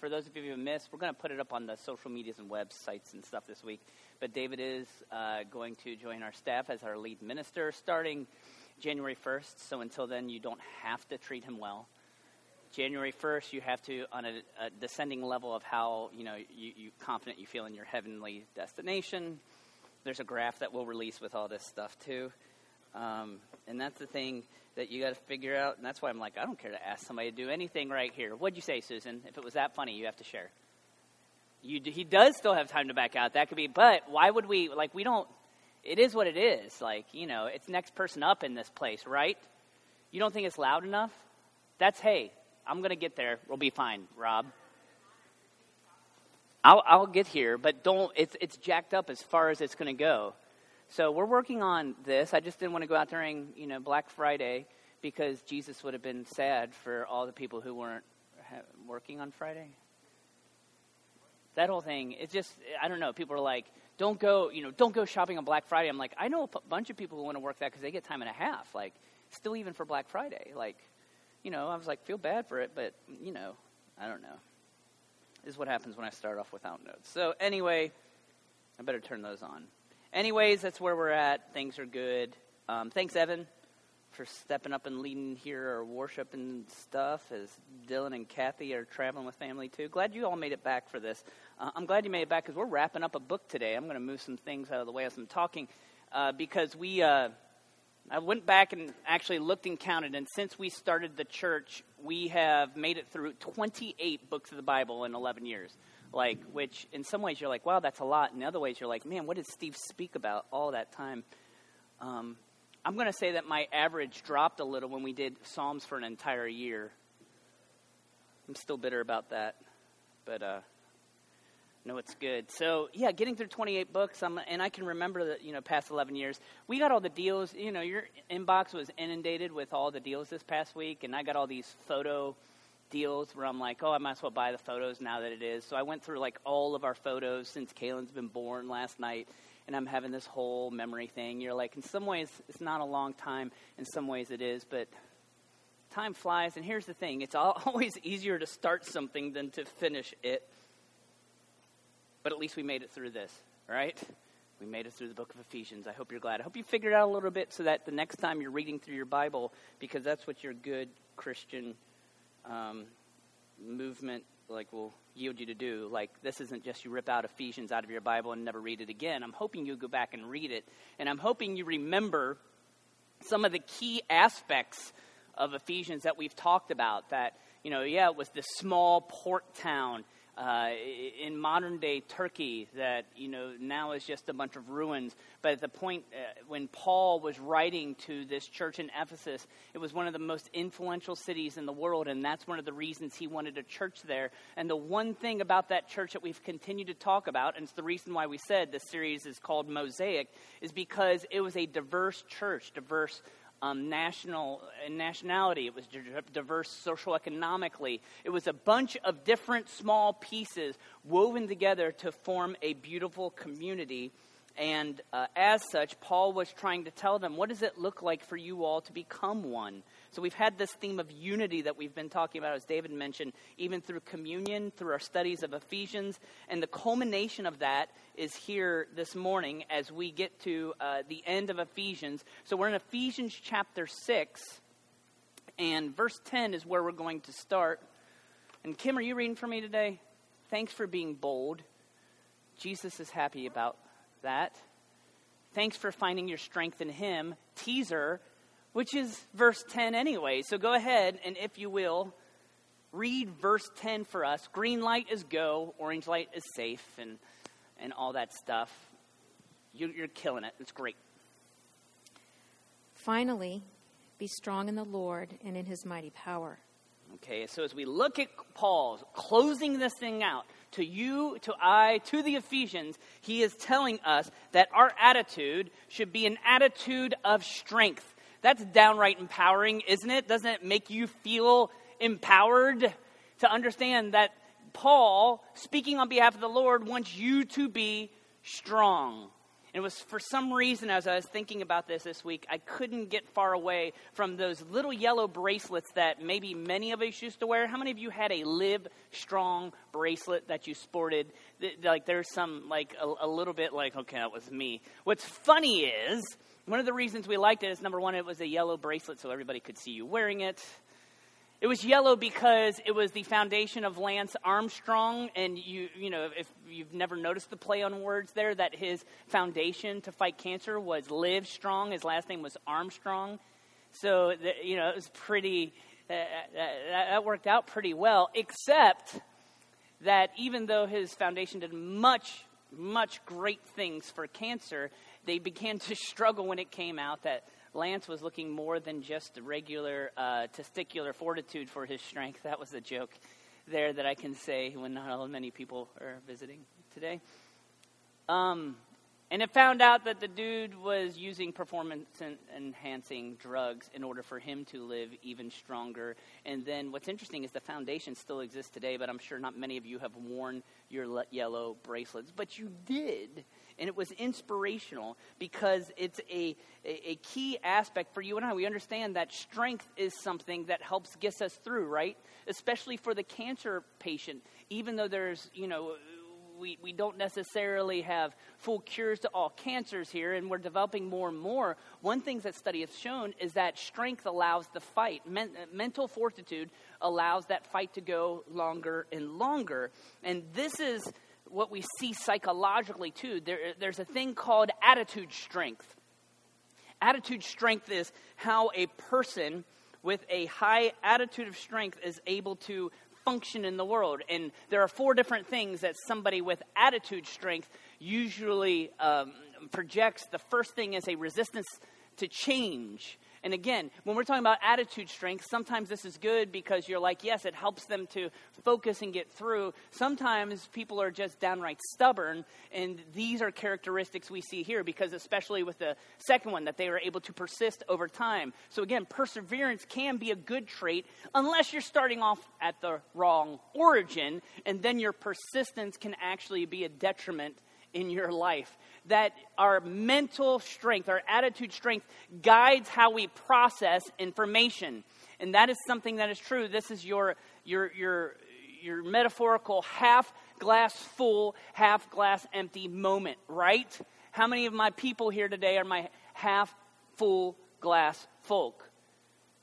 For those of you who missed, we're going to put it up on the social medias and websites and stuff this week. But David is uh, going to join our staff as our lead minister starting January 1st. So until then, you don't have to treat him well. January 1st, you have to, on a, a descending level of how you know you, you confident you feel in your heavenly destination. There's a graph that we'll release with all this stuff too. Um, and that's the thing that you got to figure out. And that's why I'm like, I don't care to ask somebody to do anything right here. What'd you say, Susan? If it was that funny, you have to share. You, he does still have time to back out. That could be, but why would we, like, we don't, it is what it is. Like, you know, it's next person up in this place, right? You don't think it's loud enough? That's, hey, I'm going to get there. We'll be fine, Rob. I'll, I'll get here, but don't, it's, it's jacked up as far as it's going to go. So we're working on this. I just didn't want to go out during, you know, Black Friday because Jesus would have been sad for all the people who weren't working on Friday. That whole thing, it's just, I don't know. People are like, don't go, you know, don't go shopping on Black Friday. I'm like, I know a bunch of people who want to work that because they get time and a half. Like, still even for Black Friday. Like, you know, I was like, feel bad for it, but, you know, I don't know. This is what happens when I start off without notes. So, anyway, I better turn those on. Anyways, that's where we're at. Things are good. Um, thanks, Evan, for stepping up and leading here our worship and stuff as Dylan and Kathy are traveling with family too. Glad you all made it back for this. Uh, I'm glad you made it back because we're wrapping up a book today. I'm going to move some things out of the way as I'm talking uh, because we. Uh, I went back and actually looked and counted, and since we started the church, we have made it through 28 books of the Bible in 11 years like which in some ways you're like wow that's a lot. In other ways you're like man what did steve speak about all that time? Um, i'm going to say that my average dropped a little when we did psalms for an entire year. I'm still bitter about that but uh, no it's good. So yeah getting through 28 books I'm, and i can remember that you know past 11 years. We got all the deals you know your inbox was inundated with all the deals this past week and i got all these photo deals where I'm like, oh, I might as well buy the photos now that it is. So I went through like all of our photos since Kaylin's been born last night, and I'm having this whole memory thing. You're like, in some ways, it's not a long time. In some ways, it is, but time flies. And here's the thing: it's always easier to start something than to finish it. But at least we made it through this, right? We made it through the book of Ephesians. I hope you're glad. I hope you figured out a little bit so that the next time you're reading through your Bible, because that's what your good Christian um, movement like will yield you to do. Like this isn't just you rip out Ephesians out of your Bible and never read it again. I'm hoping you go back and read it, and I'm hoping you remember some of the key aspects of Ephesians that we've talked about. That you know, yeah, it was this small port town uh, in modern day Turkey that you know now is just a bunch of ruins. But at the point uh, when Paul was writing to this church in Ephesus, it was one of the most influential cities in the world, and that's one of the reasons he wanted a church there. And the one thing about that church that we've continued to talk about, and it's the reason why we said this series is called Mosaic, is because it was a diverse church, diverse um, national and nationality. It was diverse social economically. It was a bunch of different small pieces woven together to form a beautiful community. And uh, as such, Paul was trying to tell them, what does it look like for you all to become one? So we've had this theme of unity that we've been talking about, as David mentioned, even through communion, through our studies of Ephesians. And the culmination of that is here this morning as we get to uh, the end of Ephesians. So we're in Ephesians chapter 6, and verse 10 is where we're going to start. And Kim, are you reading for me today? Thanks for being bold. Jesus is happy about that. Thanks for finding your strength in Him. Teaser which is verse 10 anyway. So go ahead and, if you will, read verse 10 for us. Green light is go, orange light is safe, and, and all that stuff. You, you're killing it. It's great. Finally, be strong in the Lord and in his mighty power. Okay, so as we look at Paul closing this thing out, to you, to I, to the Ephesians, he is telling us that our attitude should be an attitude of strength. That's downright empowering, isn't it? Doesn't it make you feel empowered to understand that Paul, speaking on behalf of the Lord, wants you to be strong? And it was for some reason, as I was thinking about this this week, I couldn't get far away from those little yellow bracelets that maybe many of us used to wear. How many of you had a Live Strong bracelet that you sported? Like, there's some, like, a, a little bit like, okay, that was me. What's funny is, one of the reasons we liked it is number one, it was a yellow bracelet so everybody could see you wearing it. It was yellow because it was the foundation of Lance Armstrong, and you, you know, if you've never noticed the play on words there, that his foundation to fight cancer was Live Strong. His last name was Armstrong, so the, you know it was pretty. Uh, that, that worked out pretty well, except that even though his foundation did much, much great things for cancer, they began to struggle when it came out that Lance was looking more than just regular uh, testicular fortitude for his strength. That was a joke there that I can say when not all many people are visiting today. Um, and it found out that the dude was using performance enhancing drugs in order for him to live even stronger. And then what's interesting is the foundation still exists today, but I'm sure not many of you have worn your yellow bracelets, but you did and it was inspirational because it's a, a, a, key aspect for you and I. We understand that strength is something that helps get us through, right? Especially for the cancer patient, even though there's, you know, we, we don't necessarily have full cures to all cancers here, and we're developing more and more. One thing that study has shown is that strength allows the fight. Men, mental fortitude allows that fight to go longer and longer. And this is what we see psychologically too. There, there's a thing called attitude strength. Attitude strength is how a person with a high attitude of strength is able to function in the world. And there are four different things that somebody with attitude strength usually um, projects. The first thing is a resistance to change. And again, when we're talking about attitude strength, sometimes this is good because you're like, yes, it helps them to focus and get through. Sometimes people are just downright stubborn, and these are characteristics we see here because, especially with the second one, that they are able to persist over time. So, again, perseverance can be a good trait unless you're starting off at the wrong origin, and then your persistence can actually be a detriment in your life that our mental strength, our attitude strength, guides how we process information. And that is something that is true. This is your, your, your, your metaphorical half glass full, half glass empty moment, right? How many of my people here today are my half full glass folk?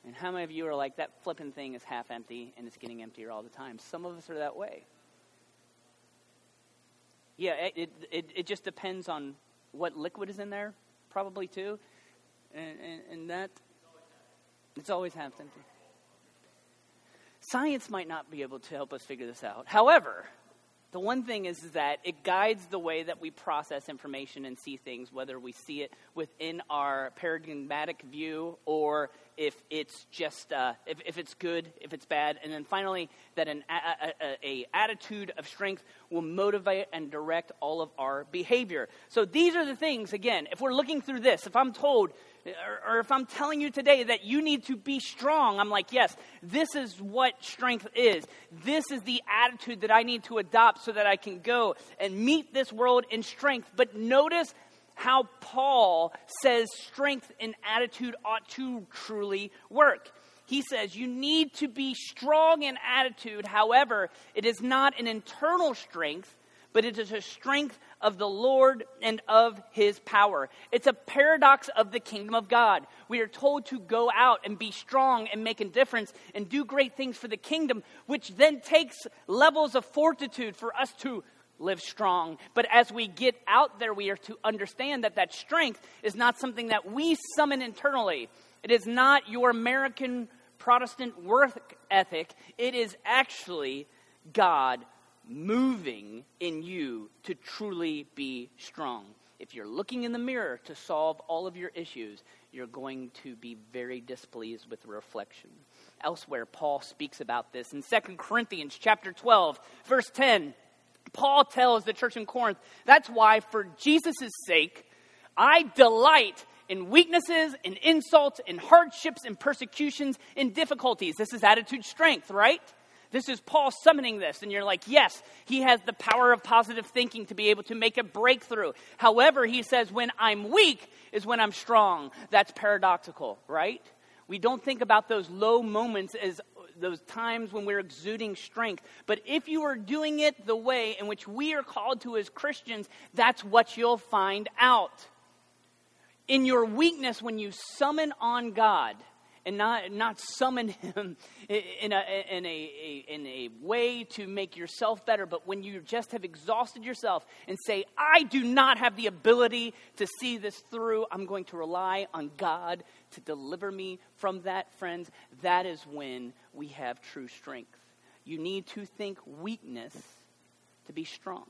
And how many of you are like, that flipping thing is half empty and it's getting emptier all the time? Some of us are that way. Yeah, it, it, it just depends on what liquid is in there, probably too. And, and, and that, it's always half empty. Science might not be able to help us figure this out. However, the one thing is, that it guides the way that we process information and see things, whether we see it within our paradigmatic view or if it's just uh, if, if it's good, if it's bad, and then finally that an a, a, a, attitude of strength will motivate and direct all of our behavior. So these are the things. Again, if we're looking through this, if I'm told or, or if I'm telling you today that you need to be strong, I'm like, yes, this is what strength is. This is the attitude that I need to adopt so that I can go and meet this world in strength. But notice how Paul says strength and attitude ought to truly work. He says you need to be strong in attitude. However, it is not an internal strength, but it is a strength of the Lord and of his power. It's a paradox of the kingdom of God. We are told to go out and be strong and make a difference and do great things for the kingdom, which then takes levels of fortitude for us to live strong. But as we get out there, we are to understand that that strength is not something that we summon internally. It is not your American Protestant work ethic. It is actually God moving in you to truly be strong. If you're looking in the mirror to solve all of your issues, you're going to be very displeased with reflection. Elsewhere, Paul speaks about this in 2 Corinthians chapter 12, verse 10. Paul tells the church in Corinth, that's why, for Jesus' sake, I delight in weaknesses, in insults, in hardships, in persecutions, in difficulties. This is attitude strength, right? This is Paul summoning this, and you're like, yes, he has the power of positive thinking to be able to make a breakthrough. However, he says, when I'm weak is when I'm strong. That's paradoxical, right? We don't think about those low moments as those times when we're exuding strength. But if you are doing it the way in which we are called to as Christians, that's what you'll find out. In your weakness, when you summon on God, and not, not summon him in a, in, a, in a way to make yourself better, but when you just have exhausted yourself and say, I do not have the ability to see this through, I'm going to rely on God to deliver me from that, friends, that is when we have true strength. You need to think weakness to be strong.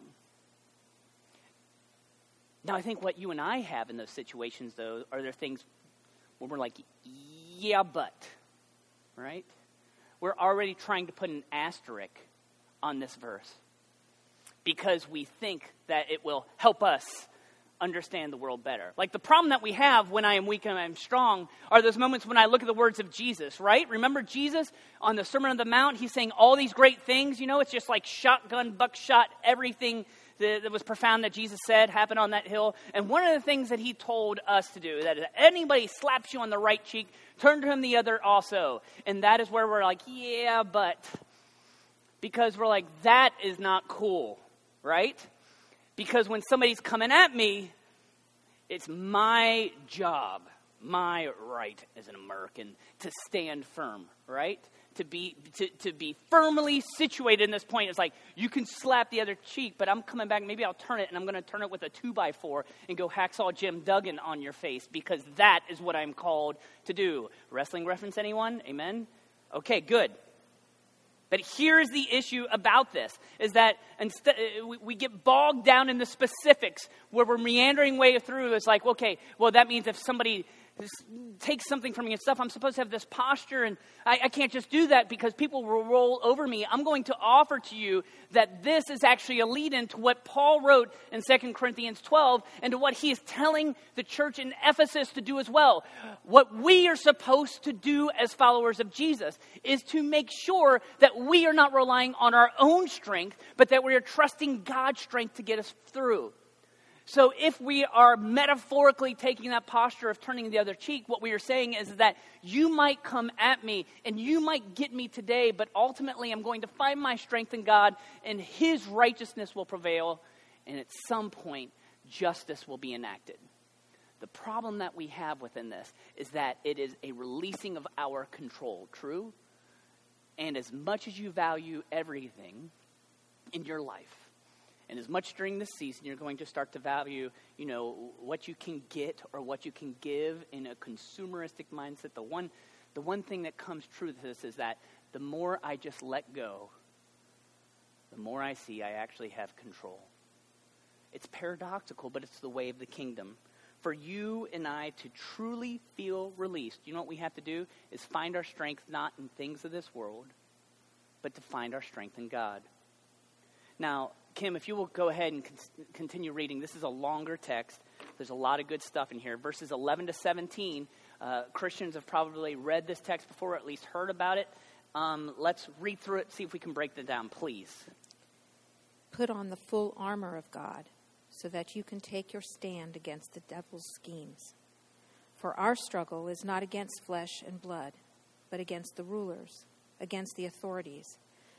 Now, I think what you and I have in those situations, though, are there things where we're like, yeah, but, right? We're already trying to put an asterisk on this verse because we think that it will help us understand the world better. Like the problem that we have when I am weak and I'm strong are those moments when I look at the words of Jesus, right? Remember Jesus on the Sermon on the Mount? He's saying all these great things. You know, it's just like shotgun, buckshot, everything that, that was profound that Jesus said happened on that hill. And one of the things that he told us to do that if anybody slaps you on the right cheek, turn to him the other also. And that is where we're like, yeah, but because we're like, that is not cool, right? Because when somebody's coming at me, it's my job, my right as an American to stand firm, right? To be, to, to be firmly situated in this point. It's like, you can slap the other cheek, but I'm coming back. Maybe I'll turn it, and I'm going to turn it with a two by four and go hacksaw Jim Duggan on your face because that is what I'm called to do. Wrestling reference, anyone? Amen? Okay, good. But here's the issue about this is that instead, uh, we get bogged down in the specifics where we're meandering way through. It's like, okay, well, that means if somebody take something from me and stuff. I'm supposed to have this posture, and I, I, can't just do that because people will roll over me. I'm going to offer to you that this is actually a lead in to what Paul wrote in 2 Corinthians 12 and to what he is telling the church in Ephesus to do as well. What we are supposed to do as followers of Jesus is to make sure that we are not relying on our own strength, but that we are trusting God's strength to get us through. So, if we are metaphorically taking that posture of turning the other cheek, what we are saying is that you might come at me and you might get me today, but ultimately I'm going to find my strength in God and His righteousness will prevail, and at some point, justice will be enacted. The problem that we have within this is that it is a releasing of our control, true? And as much as you value everything in your life, and as much during this season, you're going to start to value, you know, what you can get or what you can give in a consumeristic mindset. The one, the one thing that comes true to this is that the more I just let go, the more I see I actually have control. It's paradoxical, but it's the way of the kingdom. For you and I to truly feel released, you know what we have to do? Is find our strength not in things of this world, but to find our strength in God. Now, Kim, if you will go ahead and con- continue reading, this is a longer text. There's a lot of good stuff in here. Verses 11 to 17, uh, Christians have probably read this text before, or at least heard about it. Um, let's read through it, see if we can break it down, please. Put on the full armor of God so that you can take your stand against the devil's schemes. For our struggle is not against flesh and blood, but against the rulers, against the authorities,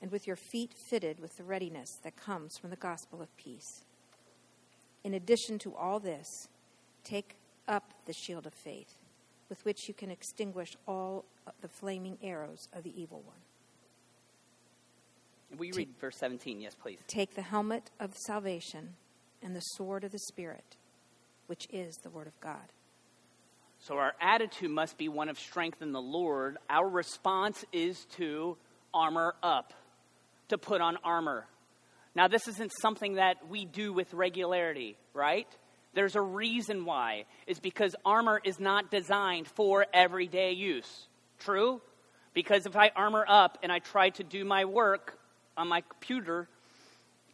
and with your feet fitted with the readiness that comes from the gospel of peace. In addition to all this, take up the shield of faith, with which you can extinguish all the flaming arrows of the evil one. Will you read verse 17? Yes, please. Take the helmet of salvation and the sword of the Spirit, which is the Word of God. So our attitude must be one of strength in the Lord. Our response is to armor up, to put on armor. Now, this isn't something that we do with regularity, right? There's a reason why. Is because armor is not designed for everyday use. True? Because if I armor up and I try to do my work on my computer,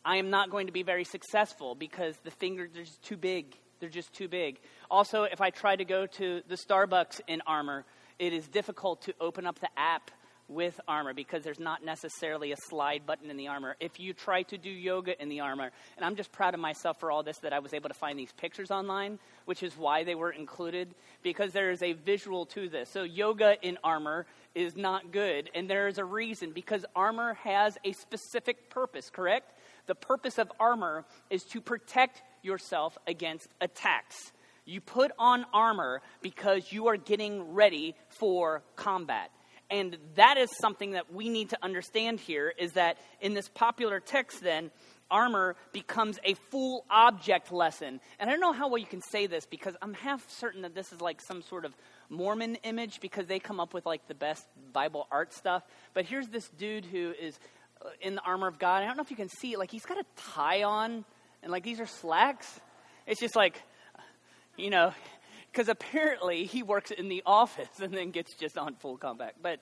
I am not going to be very successful because the fingers are just too big. They're just too big. Also, if I try to go to the Starbucks in armor, it is difficult to open up the app with armor because there's not necessarily a slide button in the armor. If you try to do yoga in the armor, and I'm just proud of myself for all this that I was able to find these pictures online, which is why they were included, because there is a visual to this. So, yoga in armor is not good, and there is a reason because armor has a specific purpose, correct? The purpose of armor is to protect yourself against attacks. You put on armor because you are getting ready for combat. And that is something that we need to understand here is that in this popular text, then, armor becomes a full object lesson. And I don't know how well you can say this because I'm half certain that this is like some sort of Mormon image because they come up with like the best Bible art stuff. But here's this dude who is uh, in the armor of God. I don't know if you can see it. Like he's got a tie on and like these are slacks. It's just like, you know, because apparently he works in the office and then gets just on full combat. But,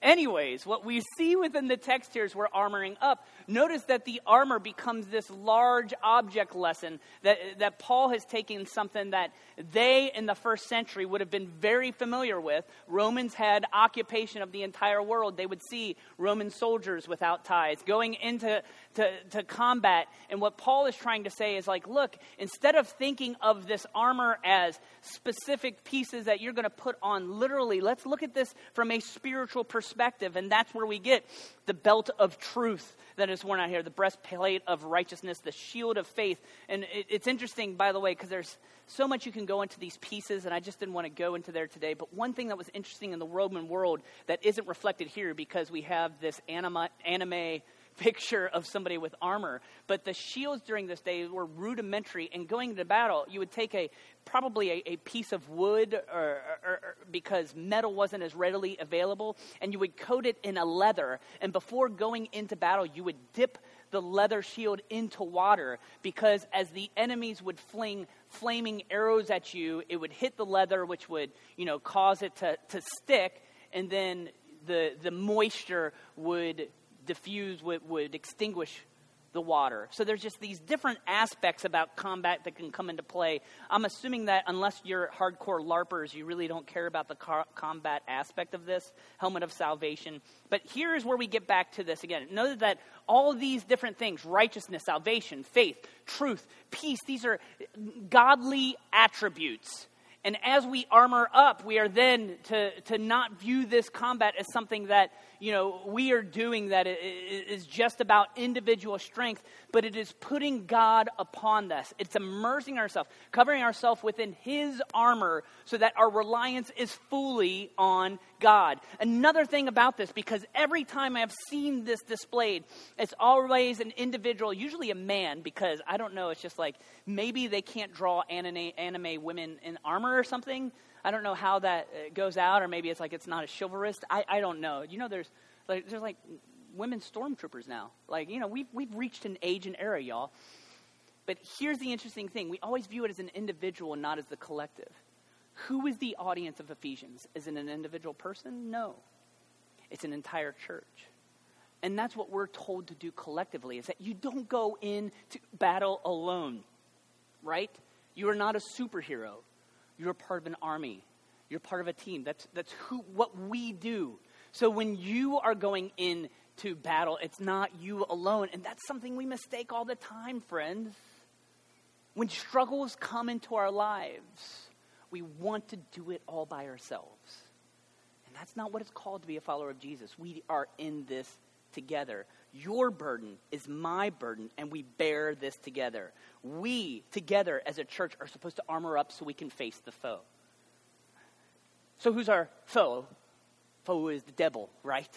anyways, what we see within the text here is we're armoring up. Notice that the armor becomes this large object lesson that, that Paul has taken something that they in the first century would have been very familiar with. Romans had occupation of the entire world. They would see Roman soldiers without ties going into to, to combat. And what Paul is trying to say is like, look, instead of thinking of this armor as specific pieces that you're going to put on literally, let's look at this from a spiritual perspective. And that's where we get the belt of truth that is worn out here, the breastplate of righteousness, the shield of faith. And it, it's interesting, by the way, because there's so much you can go into these pieces, and I just didn't want to go into there today. But one thing that was interesting in the Roman world that isn't reflected here because we have this anima, anime picture of somebody with armor. But the shields during this day were rudimentary, and going into battle, you would take a probably a, a piece of wood or, or, or, because metal wasn't as readily available, and you would coat it in a leather. And before going into battle, you would dip the leather shield into water because as the enemies would fling flaming arrows at you, it would hit the leather, which would you know cause it to, to stick, and then the the moisture would diffuse, would, would extinguish the water. So there's just these different aspects about combat that can come into play. I'm assuming that unless you're hardcore LARPers, you really don't care about the car- combat aspect of this helmet of salvation. But here's where we get back to this again. Know that all these different things righteousness, salvation, faith, truth, peace these are godly attributes. And as we armor up, we are then to, to not view this combat as something that you know, we are doing that is just about individual strength, but it is putting God upon us. It's immersing ourselves, covering ourselves within His armor so that our reliance is fully on God. Another thing about this, because every time I have seen this displayed, it's always an individual, usually a man, because I don't know, it's just like maybe they can't draw anime, anime women in armor or something. I don't know how that uh, goes out, or maybe it's like it's not as chivalrous. I, I don't know. You know, there's like there's like women stormtroopers now. Like you know, we've we've reached an age and era, y'all. But here's the interesting thing: we always view it as an individual and not as the collective. Who is the audience of Ephesians? Is it an individual person? No. It's an entire church. And that's what we're told to do collectively is that you don't go into battle alone, right? You are not a superhero. You're part of an army. You're part of a team. That's, that's who, what we do. So when you are going into battle, it's not you alone. And that's something we mistake all the time, friends. When struggles come into our lives, we want to do it all by ourselves. And that's not what it's called to be a follower of Jesus. We are in this together. Your burden is my burden, and we bear this together. We, together as a church, are supposed to armor up so we can face the foe. So, who's our foe? Foe is the devil, right?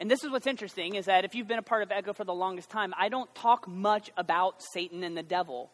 And this is what's interesting is that if you've been a part of Echo for the longest time, I don't talk much about Satan and the devil.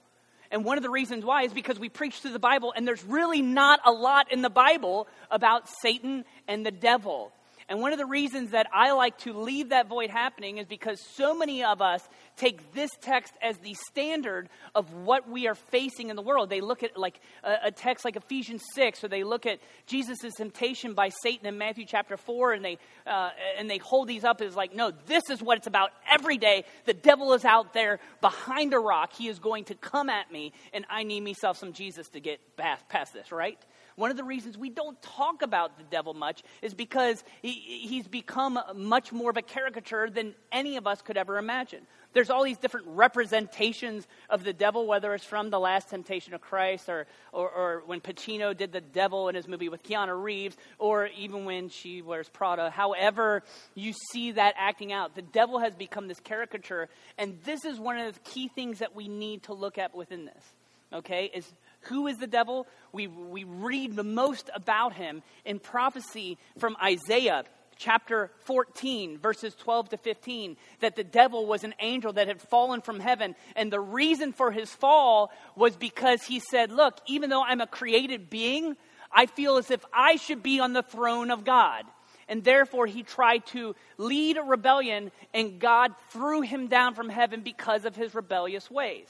And one of the reasons why is because we preach through the Bible, and there's really not a lot in the Bible about Satan and the devil. And one of the reasons that I like to leave that void happening is because so many of us take this text as the standard of what we are facing in the world. They look at like a, a text like Ephesians 6, or they look at Jesus' temptation by Satan in Matthew chapter 4, and they, uh, and they hold these up as like, no, this is what it's about every day. The devil is out there behind a rock. He is going to come at me, and I need myself some Jesus to get past this, right? One of the reasons we don't talk about the devil much is because he, he's become much more of a caricature than any of us could ever imagine. There's all these different representations of the devil, whether it's from The Last Temptation of Christ or, or, or when Pacino did the devil in his movie with Keanu Reeves, or even when she wears Prada. However, you see that acting out. The devil has become this caricature, and this is one of the key things that we need to look at within this okay, is who is the devil? We, we read the most about him in prophecy from Isaiah chapter 14, verses 12 to 15, that the devil was an angel that had fallen from heaven. And the reason for his fall was because he said, Look, even though I'm a created being, I feel as if I should be on the throne of God. And therefore, he tried to lead a rebellion, and God threw him down from heaven because of his rebellious ways.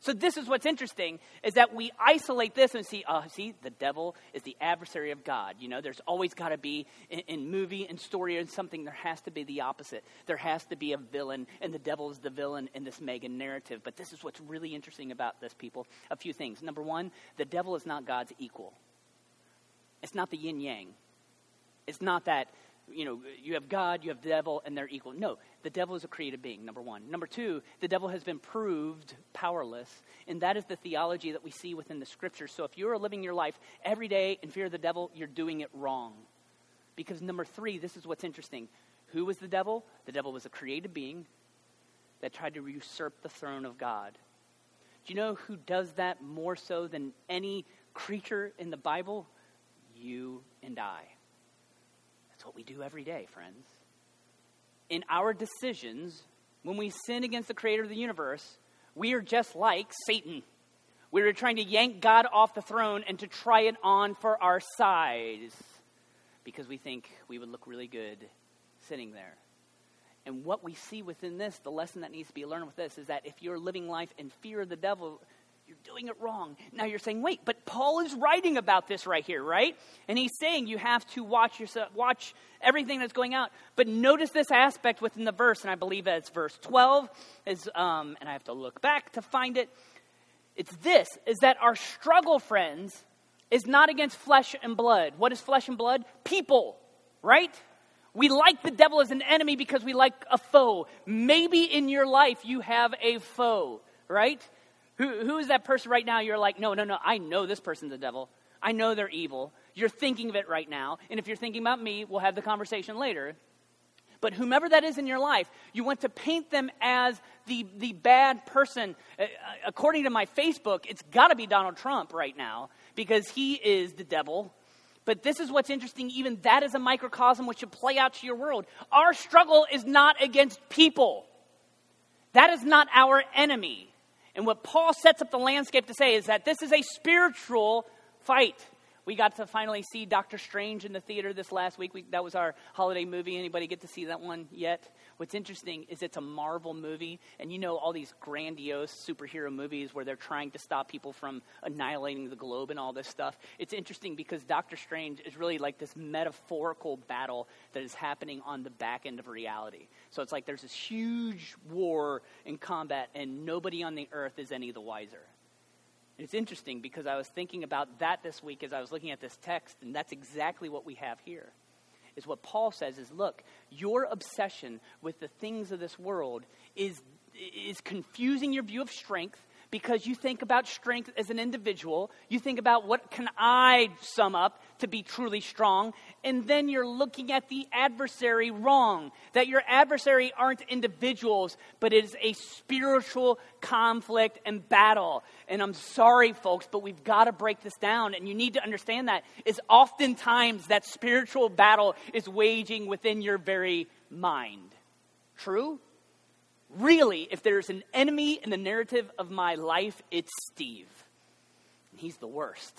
So this is what's interesting is that we isolate this and see, oh, see, the devil is the adversary of God. You know, there's always got to be in, in, movie and story and something. There has to be the opposite. There has to be a villain, and the devil is the villain in this mega narrative. But this is what's really interesting about this, people. A few things. Number one, the devil is not God's equal. It's not the yin yang. It's not that you know, you have God, you have the devil, and they're equal. No, the devil is a created being, number one. Number two, the devil has been proved powerless, and that is the theology that we see within the scriptures. So if you're living your life every day in fear of the devil, you're doing it wrong. Because number three, this is what's interesting. Who was the devil? The devil was a created being that tried to usurp the throne of God. Do you know who does that more so than any creature in the Bible? You and I what we do every day, friends. In our decisions, when we sin against the creator of the universe, we are just like Satan. We are trying to yank God off the throne and to try it on for our size because we think we would look really good sitting there. And what we see within this, the lesson that needs to be learned with this, is that if you're living life in fear of the devil, you're doing it wrong. Now you're saying, wait, but Paul is writing about this right here, right? And he's saying you have to watch yourself, watch everything that's going out. But notice this aspect within the verse, and I believe it's verse 12, is, um, and I have to look back to find it. It's this, is that our struggle, friends, is not against flesh and blood. What is flesh and blood? People, right? We like the devil as an enemy because we like a foe. Maybe in your life you have a foe, right? Who, who is that person right now? You're like, no, no, no, I know this person's the devil. I know they're evil. You're thinking of it right now. And if you're thinking about me, we'll have the conversation later. But whomever that is in your life, you want to paint them as the, the bad person. Uh, uh according to my Facebook, it's got to be Donald Trump right now because he is the devil. But this is what's interesting. Even that is a microcosm which should play out to your world. Our struggle is not against people, that is not our enemy. And what Paul sets up the landscape to say is that this is a spiritual fight. We got to finally see Doctor Strange in the theater this last week. We, that was our holiday movie. Anybody get to see that one yet? What's interesting is it's a Marvel movie, and you know all these grandiose superhero movies where they're trying to stop people from annihilating the globe and all this stuff. It's interesting because Doctor Strange is really like this metaphorical battle that is happening on the back end of reality. So it's like there's this huge war in combat, and nobody on the earth is any the wiser. It's interesting because I was thinking about that this week as I was looking at this text, and that's exactly what we have here. Is what Paul says is look, your obsession with the things of this world is, is confusing your view of strength because you think about strength as an individual. You think about what can I sum up to be truly strong. And then you're looking at the adversary wrong. That your adversary aren't individuals, but it is a spiritual conflict and battle. And I'm sorry, folks, but we've got to break this down. And you need to understand that is oftentimes that spiritual battle is waging within your very mind. True? Really, if there's an enemy in the narrative of my life, it's Steve. And he's the worst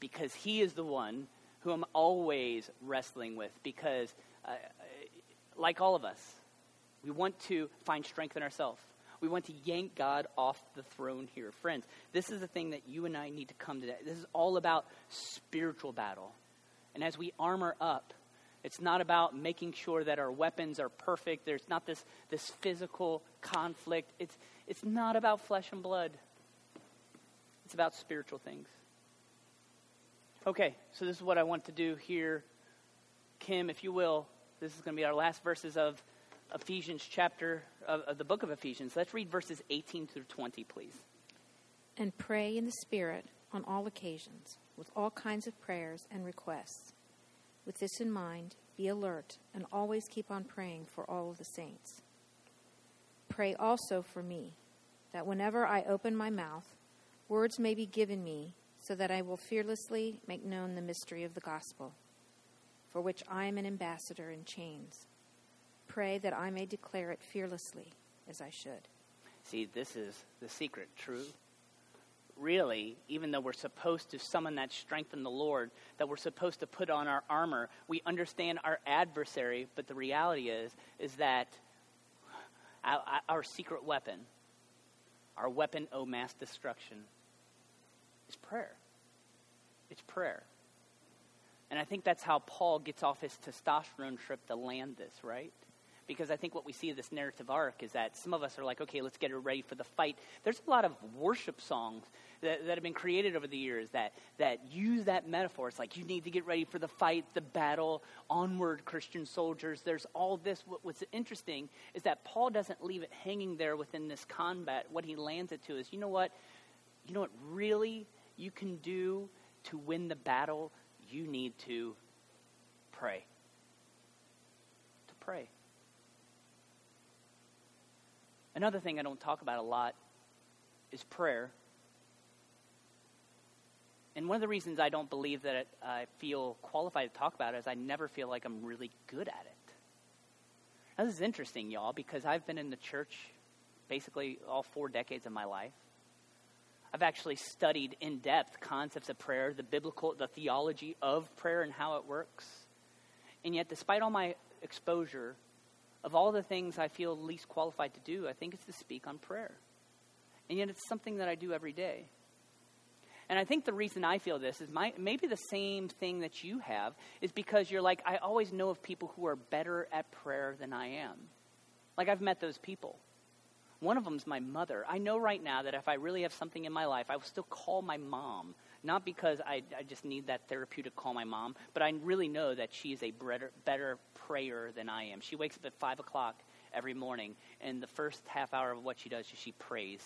because he is the one who I'm always wrestling with because uh, like all of us, we want to find strength in ourselves. We want to yank God off the throne here. Friends, this is the thing that you and I need to come to. This is all about spiritual battle. And as we armor up, it's not about making sure that our weapons are perfect. There's not this, this physical conflict. It's, it's not about flesh and blood, it's about spiritual things. Okay, so this is what I want to do here. Kim, if you will, this is going to be our last verses of Ephesians chapter, of, of the book of Ephesians. Let's read verses 18 through 20, please. And pray in the Spirit on all occasions, with all kinds of prayers and requests. With this in mind, be alert and always keep on praying for all of the saints. Pray also for me, that whenever I open my mouth, words may be given me, so that I will fearlessly make known the mystery of the gospel, for which I am an ambassador in chains pray that I may declare it fearlessly as I should. See, this is the secret, true. Really, even though we're supposed to summon that strength in the Lord, that we're supposed to put on our armor, we understand our adversary, but the reality is, is that our, our secret weapon, our weapon of mass destruction, is prayer. It's prayer. And I think that's how Paul gets off his testosterone trip to land this, right? Because I think what we see of this narrative arc is that some of us are like, okay, let's get ready for the fight. There's a lot of worship songs that, that have been created over the years that, that use that metaphor. It's like you need to get ready for the fight, the battle, onward, Christian soldiers. There's all this. What, what's interesting is that Paul doesn't leave it hanging there within this combat. What he lands it to is, you know what? You know what really you can do to win the battle? You need to pray. To pray. Another thing I don't talk about a lot is prayer. And one of the reasons I don't believe that I feel qualified to talk about it is I never feel like I'm really good at it. Now, this is interesting, y'all, because I've been in the church basically all four decades of my life. I've actually studied in depth concepts of prayer, the biblical, the theology of prayer and how it works. And yet, despite all my exposure of all the things I feel least qualified to do, I think it's to speak on prayer. And yet it's something that I do every day. And I think the reason I feel this is my, maybe the same thing that you have is because you're like, I always know of people who are better at prayer than I am. Like, I've met those people. One of them is my mother. I know right now that if I really have something in my life, I will still call my mom not because I, I just need that therapeutic call my mom, but I really know that she is a better, better prayer than I am. She wakes up at 5 o'clock every morning, and the first half hour of what she does is she prays,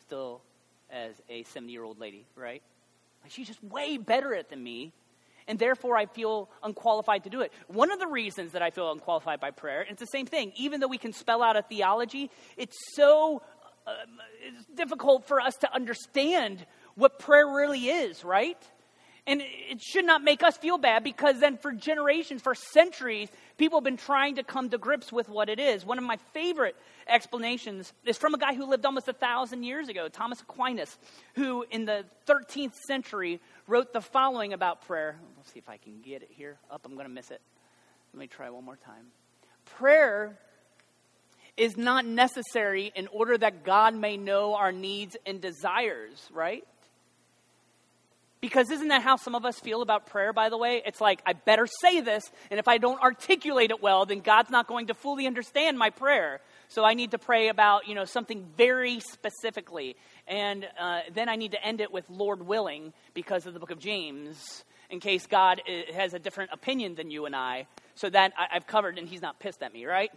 still as a 70 year old lady, right? She's just way better at than me, and therefore I feel unqualified to do it. One of the reasons that I feel unqualified by prayer, and it's the same thing, even though we can spell out a theology, it's so uh, it's difficult for us to understand what prayer really is, right? And it should not make us feel bad because then for generations, for centuries, people have been trying to come to grips with what it is. One of my favorite explanations is from a guy who lived almost a thousand years ago, Thomas Aquinas, who in the 13th century wrote the following about prayer. Let's see if I can get it here. Up, I'm going to miss it. Let me try one more time. Prayer is not necessary in order that God may know our needs and desires, right? Because isn't that how some of us feel about prayer, by the way? It's like, I better say this, and if I don't articulate it well, then God's not going to fully understand my prayer. So I need to pray about, you know, something very specifically. And uh, then I need to end it with Lord willing because of the book of James, in case God uh, has a different opinion than you and I. So that I, I've covered, and he's not pissed at me, right?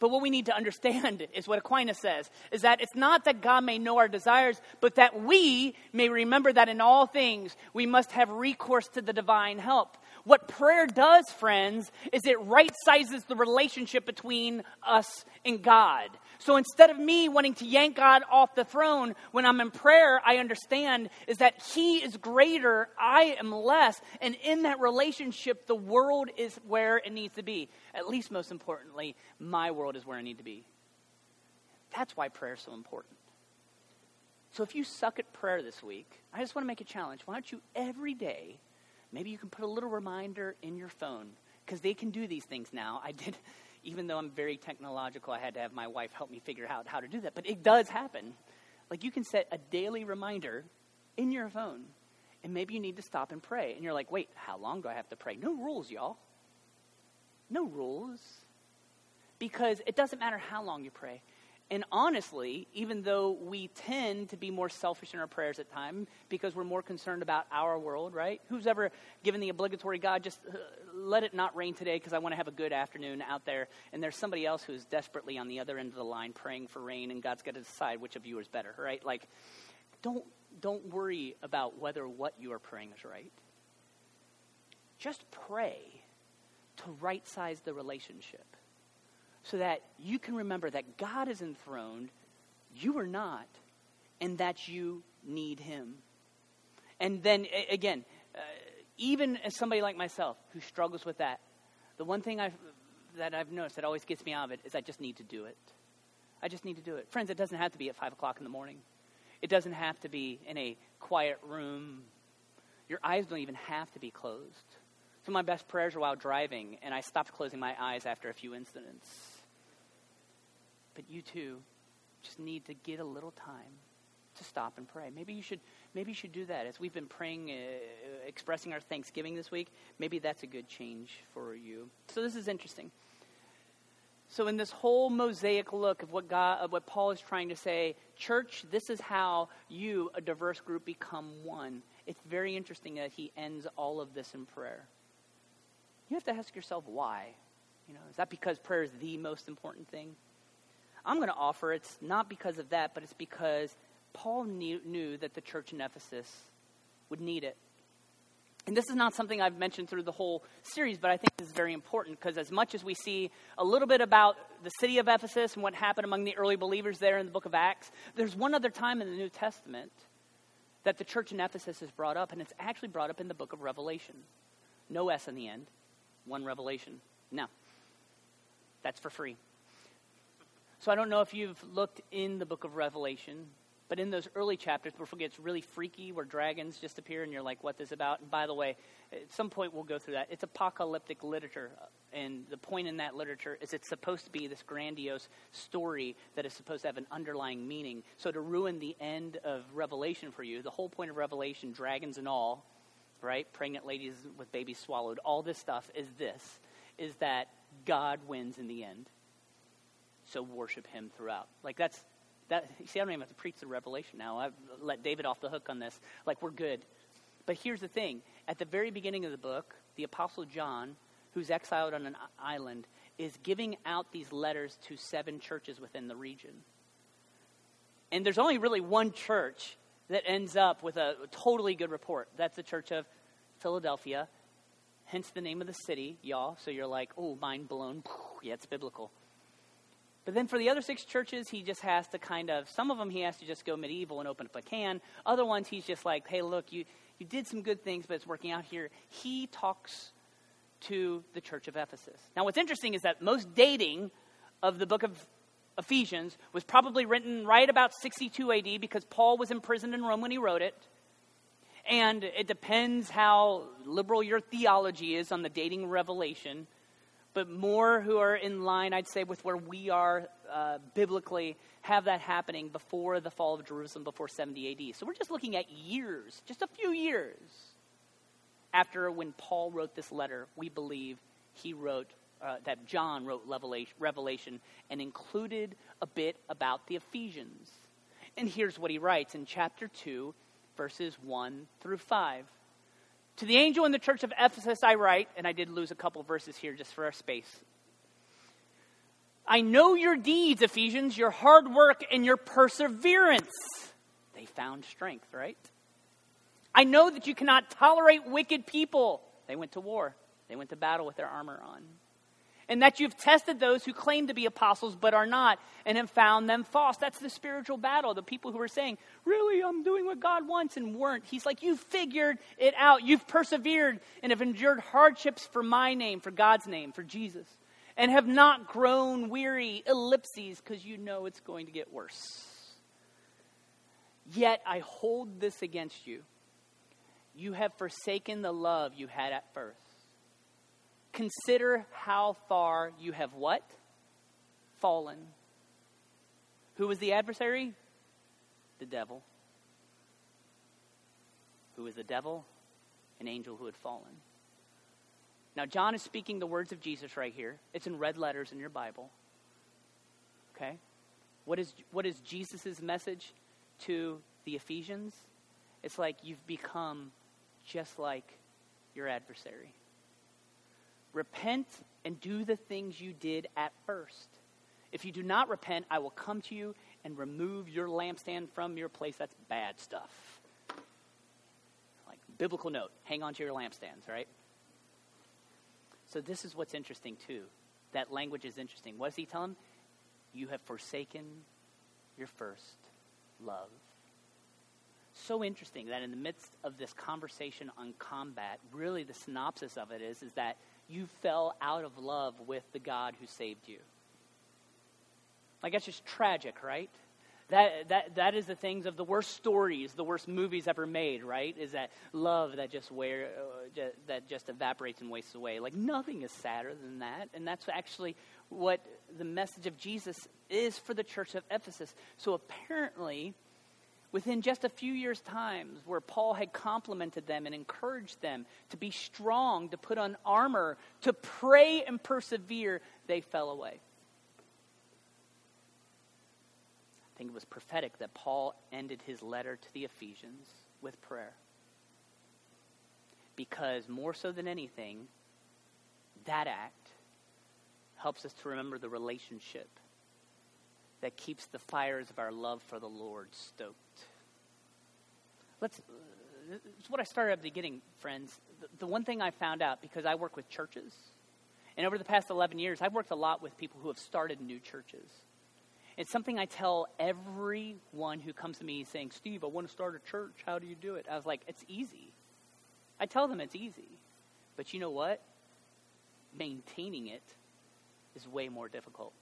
But what we need to understand is what Aquinas says is that it's not that God may know our desires, but that we may remember that in all things we must have recourse to the divine help. What prayer does, friends, is it right sizes the relationship between us and God. So instead of me wanting to yank God off the throne when I'm in prayer, I understand is that He is greater, I am less, and in that relationship, the world is where it needs to be. At least, most importantly, my world is where I need to be. That's why prayer is so important. So if you suck at prayer this week, I just want to make a challenge. Why don't you every day, maybe you can put a little reminder in your phone because they can do these things now. I did, even though I'm very technological, I had to have my wife help me figure out how to do that. But it does happen. Like you can set a daily reminder in your phone, and maybe you need to stop and pray. And you're like, wait, how long do I have to pray? No rules, y'all. No rules. Because it doesn't matter how long you pray. And honestly, even though we tend to be more selfish in our prayers at times because we're more concerned about our world, right? Who's ever given the obligatory God, just uh, let it not rain today because I want to have a good afternoon out there, and there's somebody else who's desperately on the other end of the line praying for rain, and God's got to decide which of you is better, right? Like, don't don't worry about whether what you are praying is right. Just pray to right size the relationship so that you can remember that God is enthroned, you are not, and that you need Him. And then, again, uh, even as somebody like myself who struggles with that, the one thing I've, that I've noticed that always gets me out of it is I just need to do it. I just need to do it. Friends, it doesn't have to be at 5 o'clock in the morning. It doesn't have to be in a quiet room. Your eyes don't even have to be closed. Some of my best prayers are while driving, and I stopped closing my eyes after a few incidents. But you too just need to get a little time to stop and pray. Maybe you should maybe you should do that as we've been praying, uh, expressing our thanksgiving this week. Maybe that's a good change for you. So this is interesting. So in this whole mosaic look of what God, of what Paul is trying to say, church, this is how you, a diverse group, become one. It's very interesting that he ends all of this in prayer. You have to ask yourself why. You know, is that because prayer is the most important thing? I'm going to offer it's not because of that, but it's because Paul knew, knew that the church in Ephesus would need it. And this is not something I've mentioned through the whole series, but I think this is very important because as much as we see a little bit about the city of Ephesus and what happened among the early believers there in the book of Acts, there's one other time in the New Testament that the church in Ephesus is brought up, and it's actually brought up in the book of Revelation. No S in the end, one revelation. Now, that's for free. So I don't know if you've looked in the book of Revelation, but in those early chapters, before it gets really freaky, where dragons just appear and you're like, what this about? And by the way, at some point we'll go through that. It's apocalyptic literature. And the point in that literature is it's supposed to be this grandiose story that is supposed to have an underlying meaning. So to ruin the end of Revelation for you, the whole point of Revelation, dragons and all, right? Pregnant ladies with babies swallowed, all this stuff is this, is that God wins in the end. So worship him throughout. Like that's that, you see, I don't even have to preach the revelation now. I've let David off the hook on this. Like, we're good. But here's the thing at the very beginning of the book, the Apostle John, who's exiled on an island, is giving out these letters to seven churches within the region. And there's only really one church that ends up with a totally good report. That's the church of Philadelphia, hence the name of the city, y'all. So you're like, oh, mind blown. Yeah, it's biblical. But then for the other six churches, he just has to kind of, some of them he has to just go medieval and open up a can. Other ones he's just like, hey, look, you, you did some good things, but it's working out here. He talks to the church of Ephesus. Now, what's interesting is that most dating of the book of Ephesians was probably written right about 62 AD because Paul was imprisoned in Rome when he wrote it. And it depends how liberal your theology is on the dating revelation but more who are in line, I'd say, with where we are uh, biblically, have that happening before the fall of Jerusalem, before 70 AD. So we're just looking at years, just a few years after when Paul wrote this letter. We believe he wrote, uh, that John wrote Revelation and included a bit about the Ephesians. And here's what he writes in chapter 2, verses 1 through 5. To the angel in the church of Ephesus, I write, and I did lose a couple verses here just for our space. I know your deeds, Ephesians, your hard work and your perseverance. They found strength, right? I know that you cannot tolerate wicked people. They went to war, they went to battle with their armor on and that you've tested those who claim to be apostles but are not and have found them false. That's the spiritual battle. The people who are saying, Really, I'm doing what God wants and weren't. He's like, You've figured it out. You've persevered and have endured hardships for my name, for God's name, for Jesus, and have not grown weary, ellipses, because you know it's going to get worse. Yet I hold this against you. You have forsaken the love you had at first. Consider how far you have what? Fallen. Who was the adversary? The devil. Who was the devil? An angel who had fallen. Now, John is speaking the words of Jesus right here. It's in red letters in your Bible. Okay? What is, what is Jesus' message to the Ephesians? It's like you've become just like your adversary. Repent and do the things you did at first. If you do not repent, I will come to you and remove your lampstand from your place. That's bad stuff. Like biblical note hang on to your lampstands, right? So, this is what's interesting, too. That language is interesting. What does he tell him? You have forsaken your first love. So interesting that in the midst of this conversation on combat, really the synopsis of it is, is that you fell out of love with the God who saved you. Like, that's just tragic, right? That, that, that is the things of the worst stories, the worst movies ever made, right? Is that love that just, wear, uh, that just evaporates and wastes away. Like, nothing is sadder than that. And that's actually what the message of Jesus is for the church of Ephesus. So apparently, within just a few years' times, where Paul had complimented them and encouraged them to be strong, to put on armor, to pray and persevere, they fell away. I think it was prophetic that Paul ended his letter to the Ephesians with prayer. Because more so than anything, that act helps us to remember the relationship that keeps the fires of our love for the Lord stoked. Let's, it's what I started at the beginning, friends. The, the one thing I found out, because I work with churches, and over the past 11 years, I've worked a lot with people who have started new churches. It's something I tell everyone who comes to me saying, Steve, I want to start a church. How do you do it? I was like, it's easy. I tell them it's easy. But you know what? Maintaining it is way more difficult.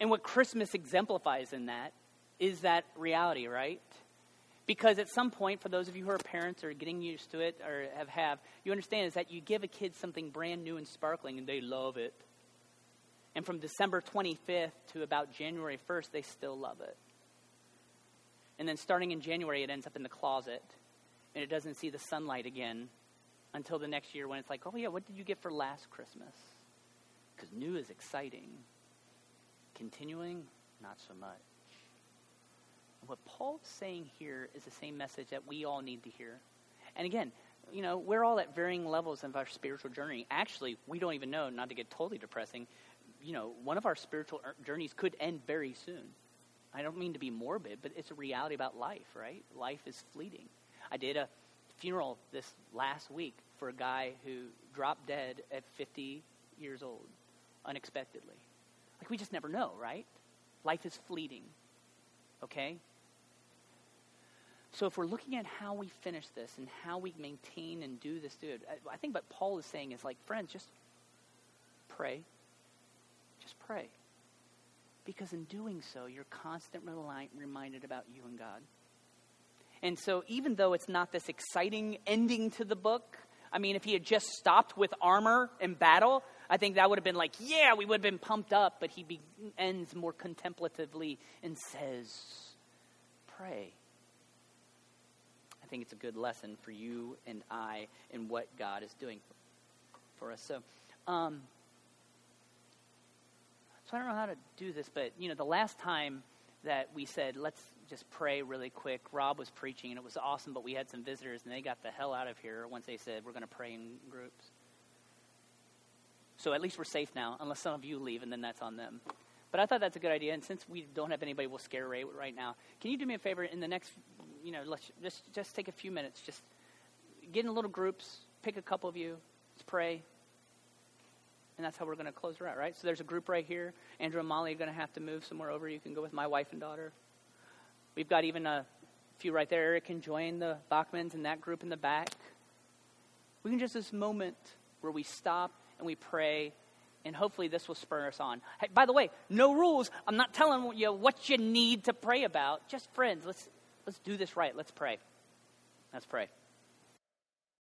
And what Christmas exemplifies in that is that reality, right? Because at some point, for those of you who are parents or getting used to it or have have, you understand is that you give a kid something brand new and sparkling and they love it. And from December 25th to about January 1st, they still love it. And then starting in January, it ends up in the closet and it doesn't see the sunlight again until the next year when it's like, oh, yeah, what did you get for last Christmas? Because new is exciting. Continuing, not so much. What Paul's saying here is the same message that we all need to hear. And again, you know, we're all at varying levels of our spiritual journey. Actually, we don't even know, not to get totally depressing, you know, one of our spiritual er, journeys could end very soon. I don't mean to be morbid, but it's a reality about life, right? Life is fleeting. I did a funeral this last week for a guy who dropped dead at 50 years old unexpectedly. Like, we just never know, right? Life is fleeting, okay? So, if we're looking at how we finish this and how we maintain and do this, dude, I think what Paul is saying is like, friends, just pray, just pray. Because in doing so, you're constantly reminded about you and God. And so, even though it's not this exciting ending to the book, I mean, if he had just stopped with armor and battle, I think that would have been like, yeah, we would have been pumped up. But he be- ends more contemplatively and says, pray. I think it's a good lesson for you and I in what God is doing for us. So, um, so I don't know how to do this, but you know, the last time that we said let's just pray really quick, Rob was preaching and it was awesome, but we had some visitors and they got the hell out of here once they said we're going to pray in groups. So at least we're safe now, unless some of you leave and then that's on them. But I thought that's a good idea, and since we don't have anybody we'll scare Ray right now, can you do me a favor in the next, you know, let's just just take a few minutes, just get in little groups, pick a couple of you, let's pray, and that's how we're going to close her out, right? So there's a group right here. Andrew and Molly are going to have to move somewhere over. You can go with my wife and daughter. We've got even a few right there. Eric can join the Bachmans and that group in the back. We can just this moment where we stop and we pray, and hopefully this will spur us on. Hey, by the way, no rules. I'm not telling you what you need to pray about. Just friends. Let's let's do this right. Let's pray. Let's pray.